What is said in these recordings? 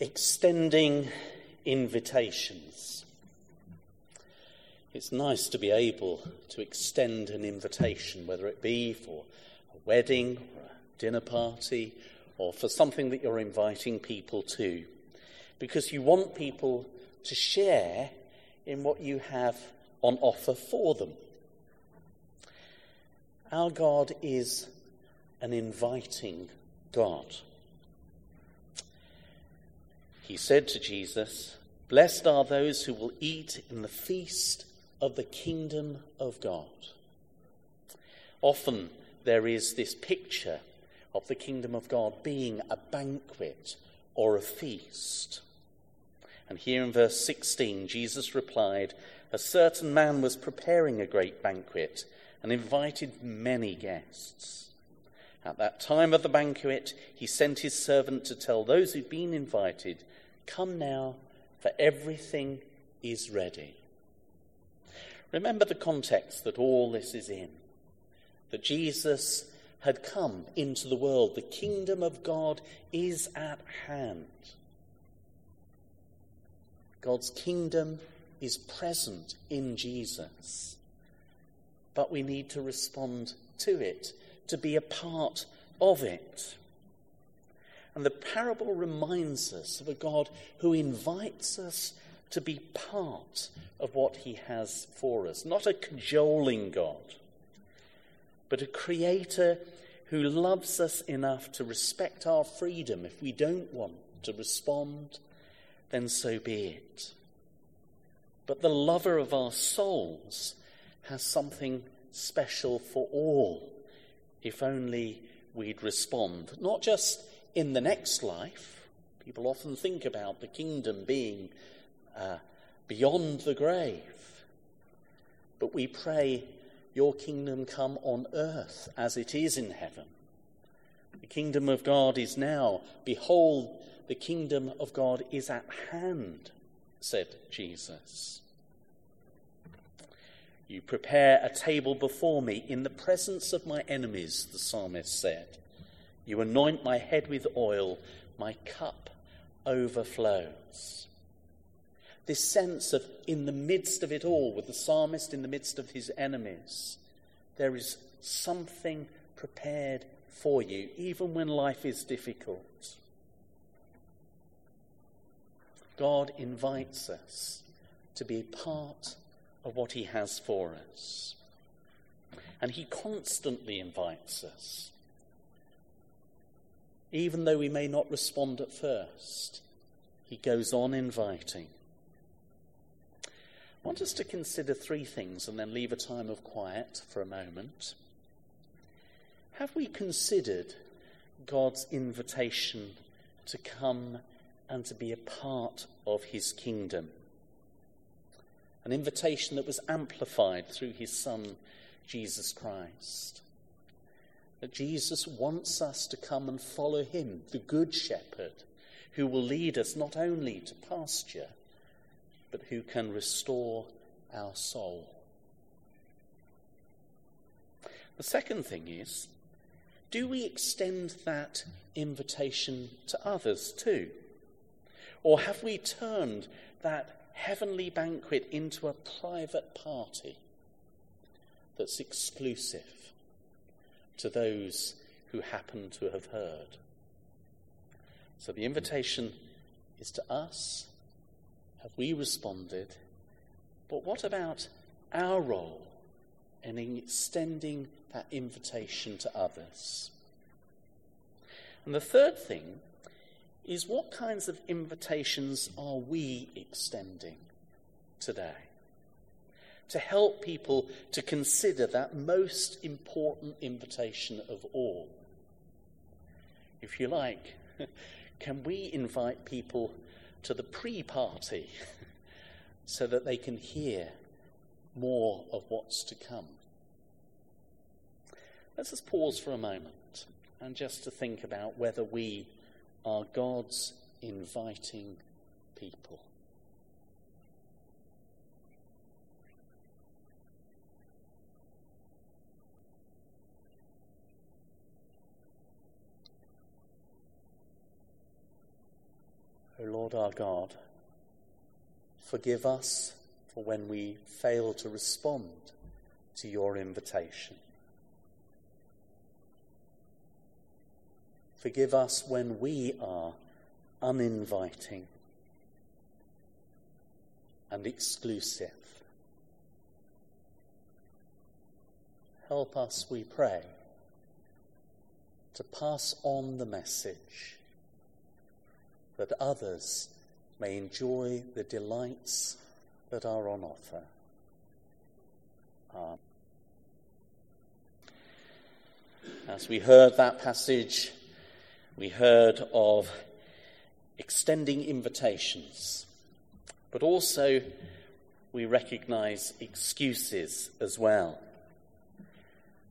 extending invitations. It's nice to be able to extend an invitation, whether it be for a wedding or a dinner party or for something that you're inviting people to, because you want people to share in what you have on offer for them. Our God is an inviting God. He said to Jesus, Blessed are those who will eat in the feast of the kingdom of God. Often there is this picture of the kingdom of God being a banquet or a feast. And here in verse 16, Jesus replied, A certain man was preparing a great banquet and invited many guests. At that time of the banquet, he sent his servant to tell those who'd been invited, Come now, for everything is ready. Remember the context that all this is in. That Jesus had come into the world. The kingdom of God is at hand. God's kingdom is present in Jesus. But we need to respond to it, to be a part of it. And the parable reminds us of a God who invites us to be part of what he has for us. Not a cajoling God, but a creator who loves us enough to respect our freedom. If we don't want to respond, then so be it. But the lover of our souls has something special for all, if only we'd respond. Not just in the next life. People often think about the kingdom being uh, beyond the grave. But we pray, Your kingdom come on earth as it is in heaven. The kingdom of God is now. Behold, the kingdom of God is at hand, said Jesus. You prepare a table before me in the presence of my enemies, the psalmist said. You anoint my head with oil, my cup overflows. This sense of, in the midst of it all, with the psalmist in the midst of his enemies, there is something prepared for you, even when life is difficult. God invites us to be part of what He has for us. And He constantly invites us even though we may not respond at first, he goes on inviting. I want us to consider three things and then leave a time of quiet for a moment. Have we considered God's invitation to come and to be a part of his kingdom? An invitation that was amplified through his Son, Jesus Christ that Jesus wants us to come and follow him, the Good Shepherd, who will lead us not only to pasture, but who can restore our soul. The second thing is do we extend that invitation to others too? Or have we turned that heavenly banquet into a private party that's exclusive? To those who happen to have heard. So the invitation is to us. Have we responded? But what about our role in extending that invitation to others? And the third thing is what kinds of invitations are we extending today? To help people to consider that most important invitation of all. If you like, can we invite people to the pre party so that they can hear more of what's to come? Let's just pause for a moment and just to think about whether we are God's inviting people. Lord our God, forgive us for when we fail to respond to your invitation. Forgive us when we are uninviting and exclusive. Help us, we pray, to pass on the message that others may enjoy the delights that are on offer. Amen. As we heard that passage, we heard of extending invitations, but also we recognize excuses as well.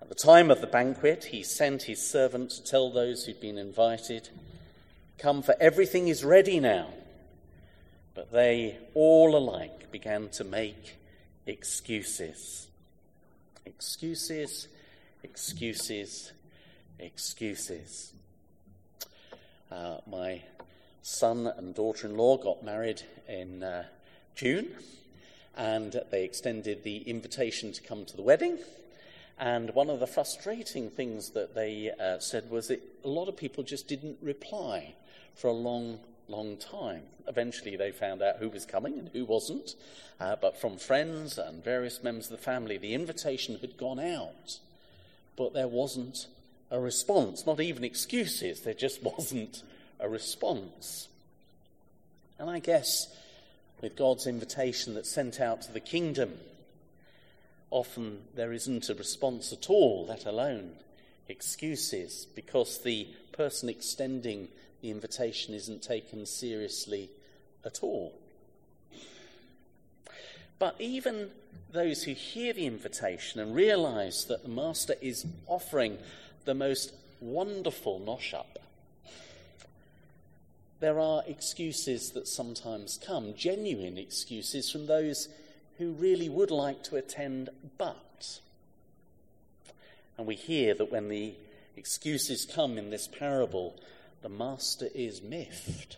At the time of the banquet, he sent his servant to tell those who'd been invited, Come, for everything is ready now. But they all alike began to make excuses. Excuses, excuses, excuses. Uh, my son and daughter in law got married in uh, June, and they extended the invitation to come to the wedding. And one of the frustrating things that they uh, said was that a lot of people just didn't reply for a long, long time. Eventually, they found out who was coming and who wasn't. Uh, but from friends and various members of the family, the invitation had gone out. But there wasn't a response, not even excuses. There just wasn't a response. And I guess with God's invitation that's sent out to the kingdom, often there isn't a response at all, let alone excuses, because the person extending the invitation isn't taken seriously at all. But even those who hear the invitation and realize that the Master is offering the most wonderful nosh up, there are excuses that sometimes come, genuine excuses from those who really would like to attend but. And we hear that when the excuses come in this parable, the master is miffed.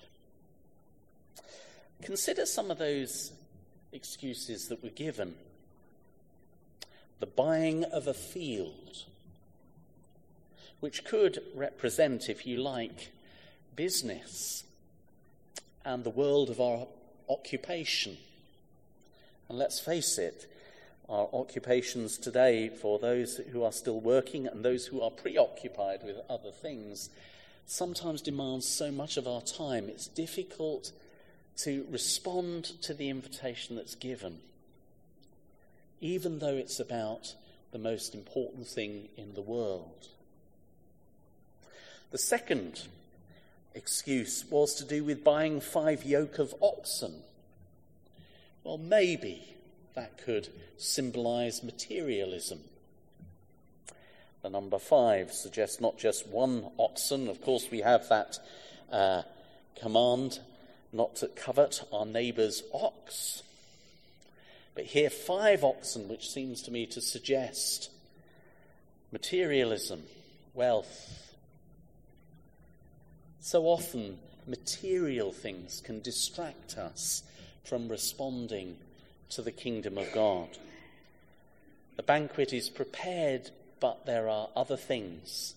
Consider some of those excuses that were given. The buying of a field, which could represent, if you like, business and the world of our occupation. And let's face it, our occupations today, for those who are still working and those who are preoccupied with other things, sometimes demands so much of our time, it's difficult to respond to the invitation that's given, even though it's about the most important thing in the world. The second excuse was to do with buying five yoke of oxen. Well, maybe that could symbolize materialism. The number five suggests not just one oxen. Of course, we have that uh, command not to covet our neighbour's ox. But here, five oxen, which seems to me to suggest materialism, wealth. So often, material things can distract us from responding to the kingdom of God. The banquet is prepared but there are other things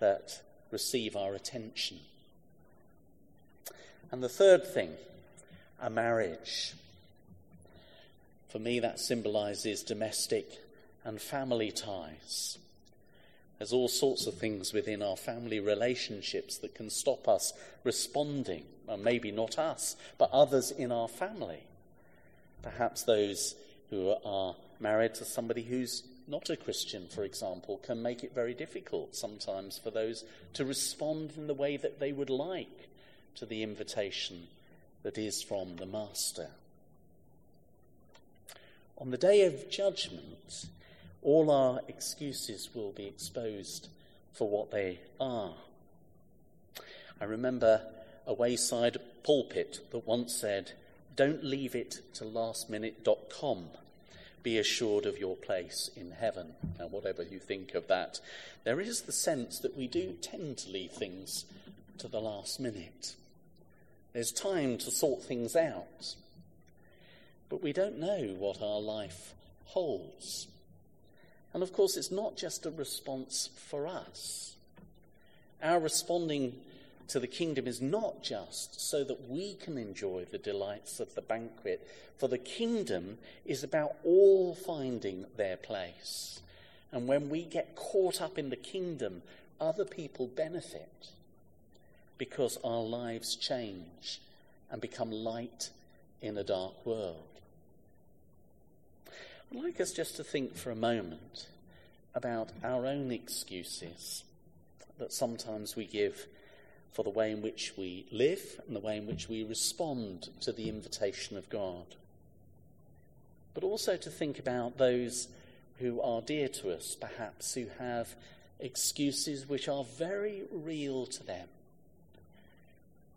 that receive our attention. And the third thing, a marriage. For me, that symbolizes domestic and family ties. There's all sorts of things within our family relationships that can stop us responding. Well, maybe not us, but others in our family. Perhaps those who are married to somebody who's not a Christian, for example, can make it very difficult sometimes for those to respond in the way that they would like to the invitation that is from the Master. On the day of judgment, all our excuses will be exposed for what they are. I remember a wayside pulpit that once said, Don't leave it to lastminute.com be assured of your place in heaven. Now, whatever you think of that, there is the sense that we do tend to leave things to the last minute. There's time to sort things out. But we don't know what our life holds. And of course, it's not just a response for us. Our responding to the kingdom is not just so that we can enjoy the delights of the banquet, for the kingdom is about all finding their place. And when we get caught up in the kingdom, other people benefit because our lives change and become light in a dark world. I'd like us just to think for a moment about our own excuses that sometimes we give for the way in which we live and the way in which we respond to the invitation of God. But also to think about those who are dear to us, perhaps, who have excuses which are very real to them.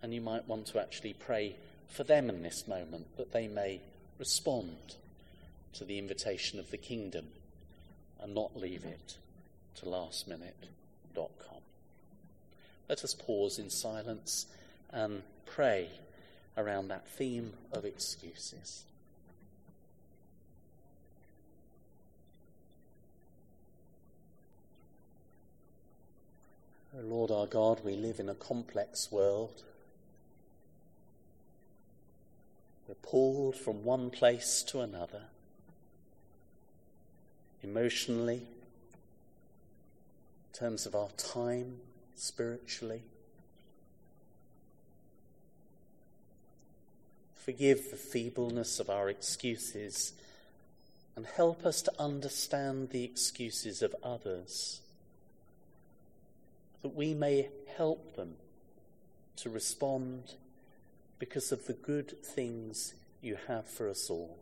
And you might want to actually pray for them in this moment that they may respond to the invitation of the kingdom and not leave it to lastminute.com. Let us pause in silence and pray around that theme of excuses. Lord our God, we live in a complex world. We're pulled from one place to another, emotionally, in terms of our time, spiritually. Forgive the feebleness of our excuses and help us to understand the excuses of others that we may help them to respond because of the good things you have for us all.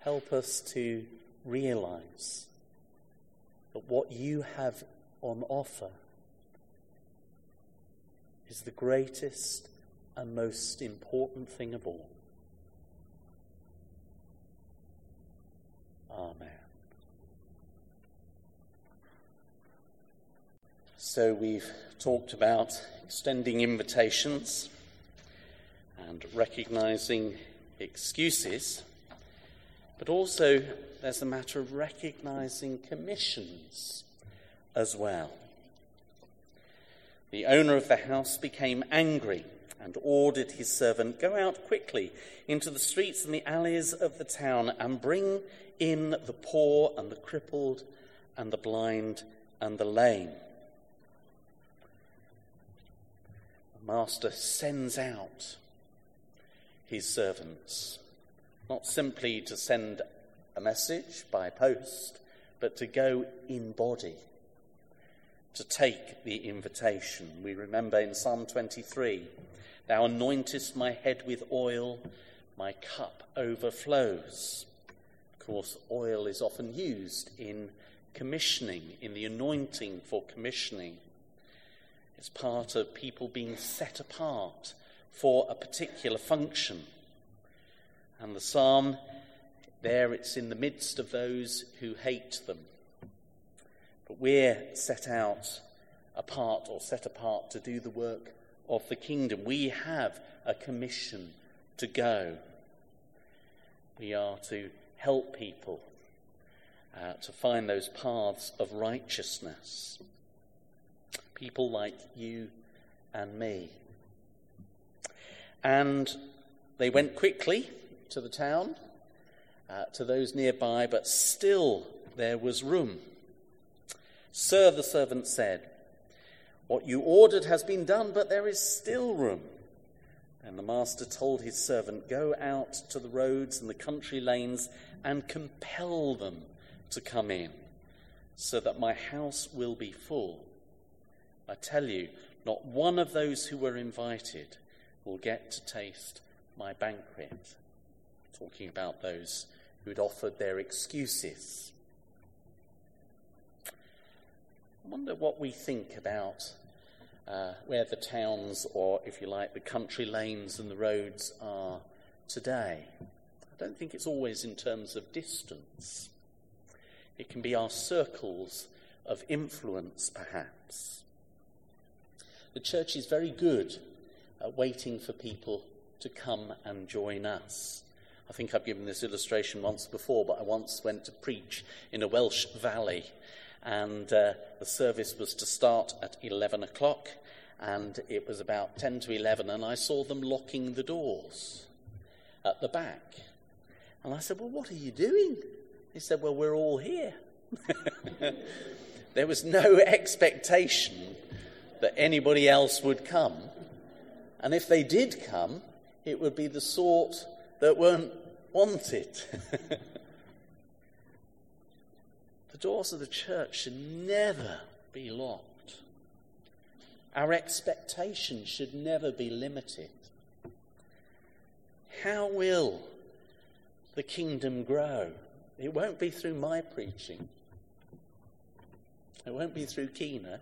Help us to realize that what you have on offer is the greatest and most important thing of all. Amen. So we've talked about extending invitations and recognizing excuses, but also there's a matter of recognizing commissions as well. The owner of the house became angry and ordered his servant, Go out quickly into the streets and the alleys of the town and bring in the poor and the crippled and the blind and the lame. The master sends out his servants, not simply to send a message by post, but to go in body, to take the invitation. We remember in Psalm 23 Thou anointest my head with oil, my cup overflows. Of course, oil is often used in commissioning, in the anointing for commissioning. It's part of people being set apart for a particular function. And the psalm, there it's in the midst of those who hate them. But we're set out apart or set apart to do the work of the kingdom. We have a commission to go. We are to help people uh, to find those paths of righteousness. People like you and me. And they went quickly to the town, uh, to those nearby, but still there was room. Sir, the servant said, What you ordered has been done, but there is still room. And the master told his servant, Go out to the roads and the country lanes and compel them to come in, so that my house will be full. I tell you, not one of those who were invited will get to taste my banquet. Talking about those who had offered their excuses. I wonder what we think about uh, where the towns, or if you like, the country lanes and the roads are today. I don't think it's always in terms of distance. It can be our circles of influence, perhaps. The church is very good at waiting for people to come and join us. I think I've given this illustration once before, but I once went to preach in a Welsh valley, and uh, the service was to start at 11 o'clock, and it was about 10 to 11, and I saw them locking the doors at the back. And I said, Well, what are you doing? He said, Well, we're all here. there was no expectation that anybody else would come. And if they did come, it would be the sort that weren't wanted. the doors of the church should never be locked. Our expectations should never be limited. How will the kingdom grow? It won't be through my preaching. It won't be through Kina,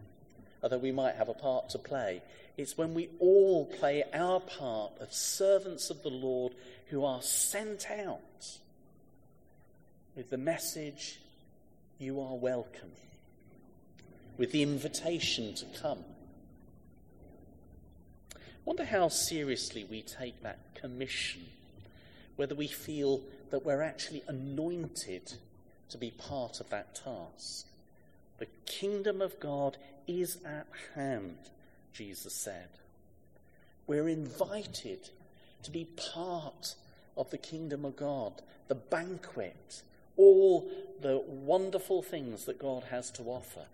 although we might have a part to play. It's when we all play our part of servants of the Lord who are sent out with the message, You are welcome, with the invitation to come. I Wonder how seriously we take that commission, whether we feel that we're actually anointed to be part of that task. The kingdom of God is at hand, Jesus said. We're invited to be part of the kingdom of God, the banquet, all the wonderful things that God has to offer.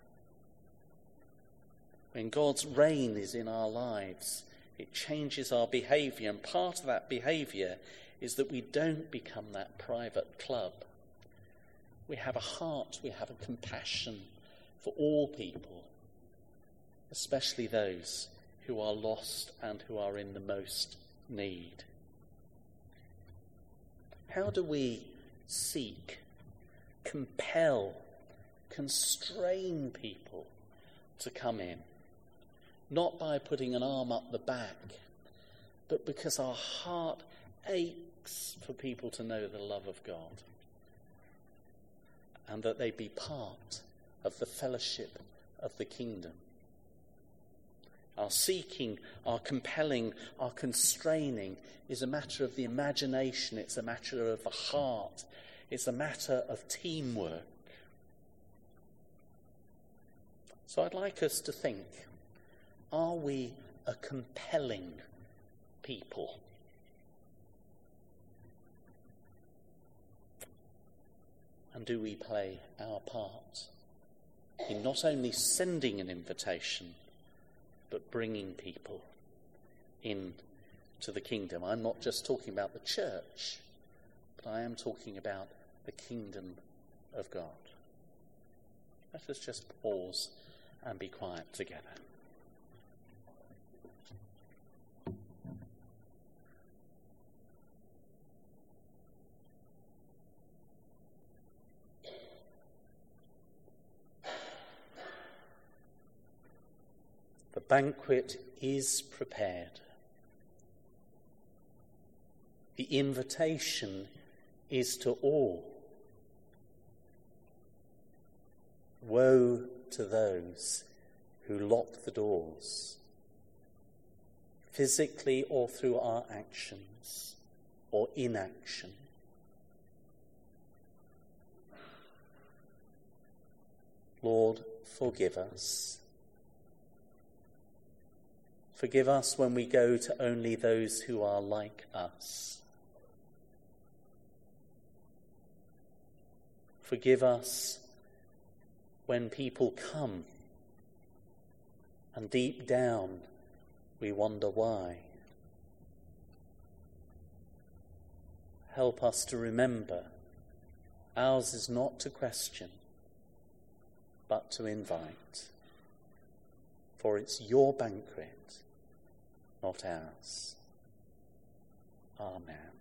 When God's reign is in our lives, it changes our behavior, and part of that behavior is that we don't become that private club. We have a heart, we have a compassion for all people, especially those who are lost and who are in the most need. How do we seek, compel, constrain people to come in? Not by putting an arm up the back, but because our heart aches for people to know the love of God and that they be part of the fellowship of the kingdom. Our seeking, our compelling, our constraining is a matter of the imagination, it's a matter of the heart, it's a matter of teamwork. So I'd like us to think are we a compelling people? And do we play our part in not only sending an invitation, but bringing people in to the kingdom? I'm not just talking about the church, but I am talking about the kingdom of God. Let us just pause and be quiet together. Banquet is prepared. The invitation is to all. Woe to those who lock the doors, physically or through our actions or inaction. Lord, forgive us. Forgive us when we go to only those who are like us. Forgive us when people come and deep down we wonder why. Help us to remember ours is not to question, but to invite. For it's your banquet not ours. Amen.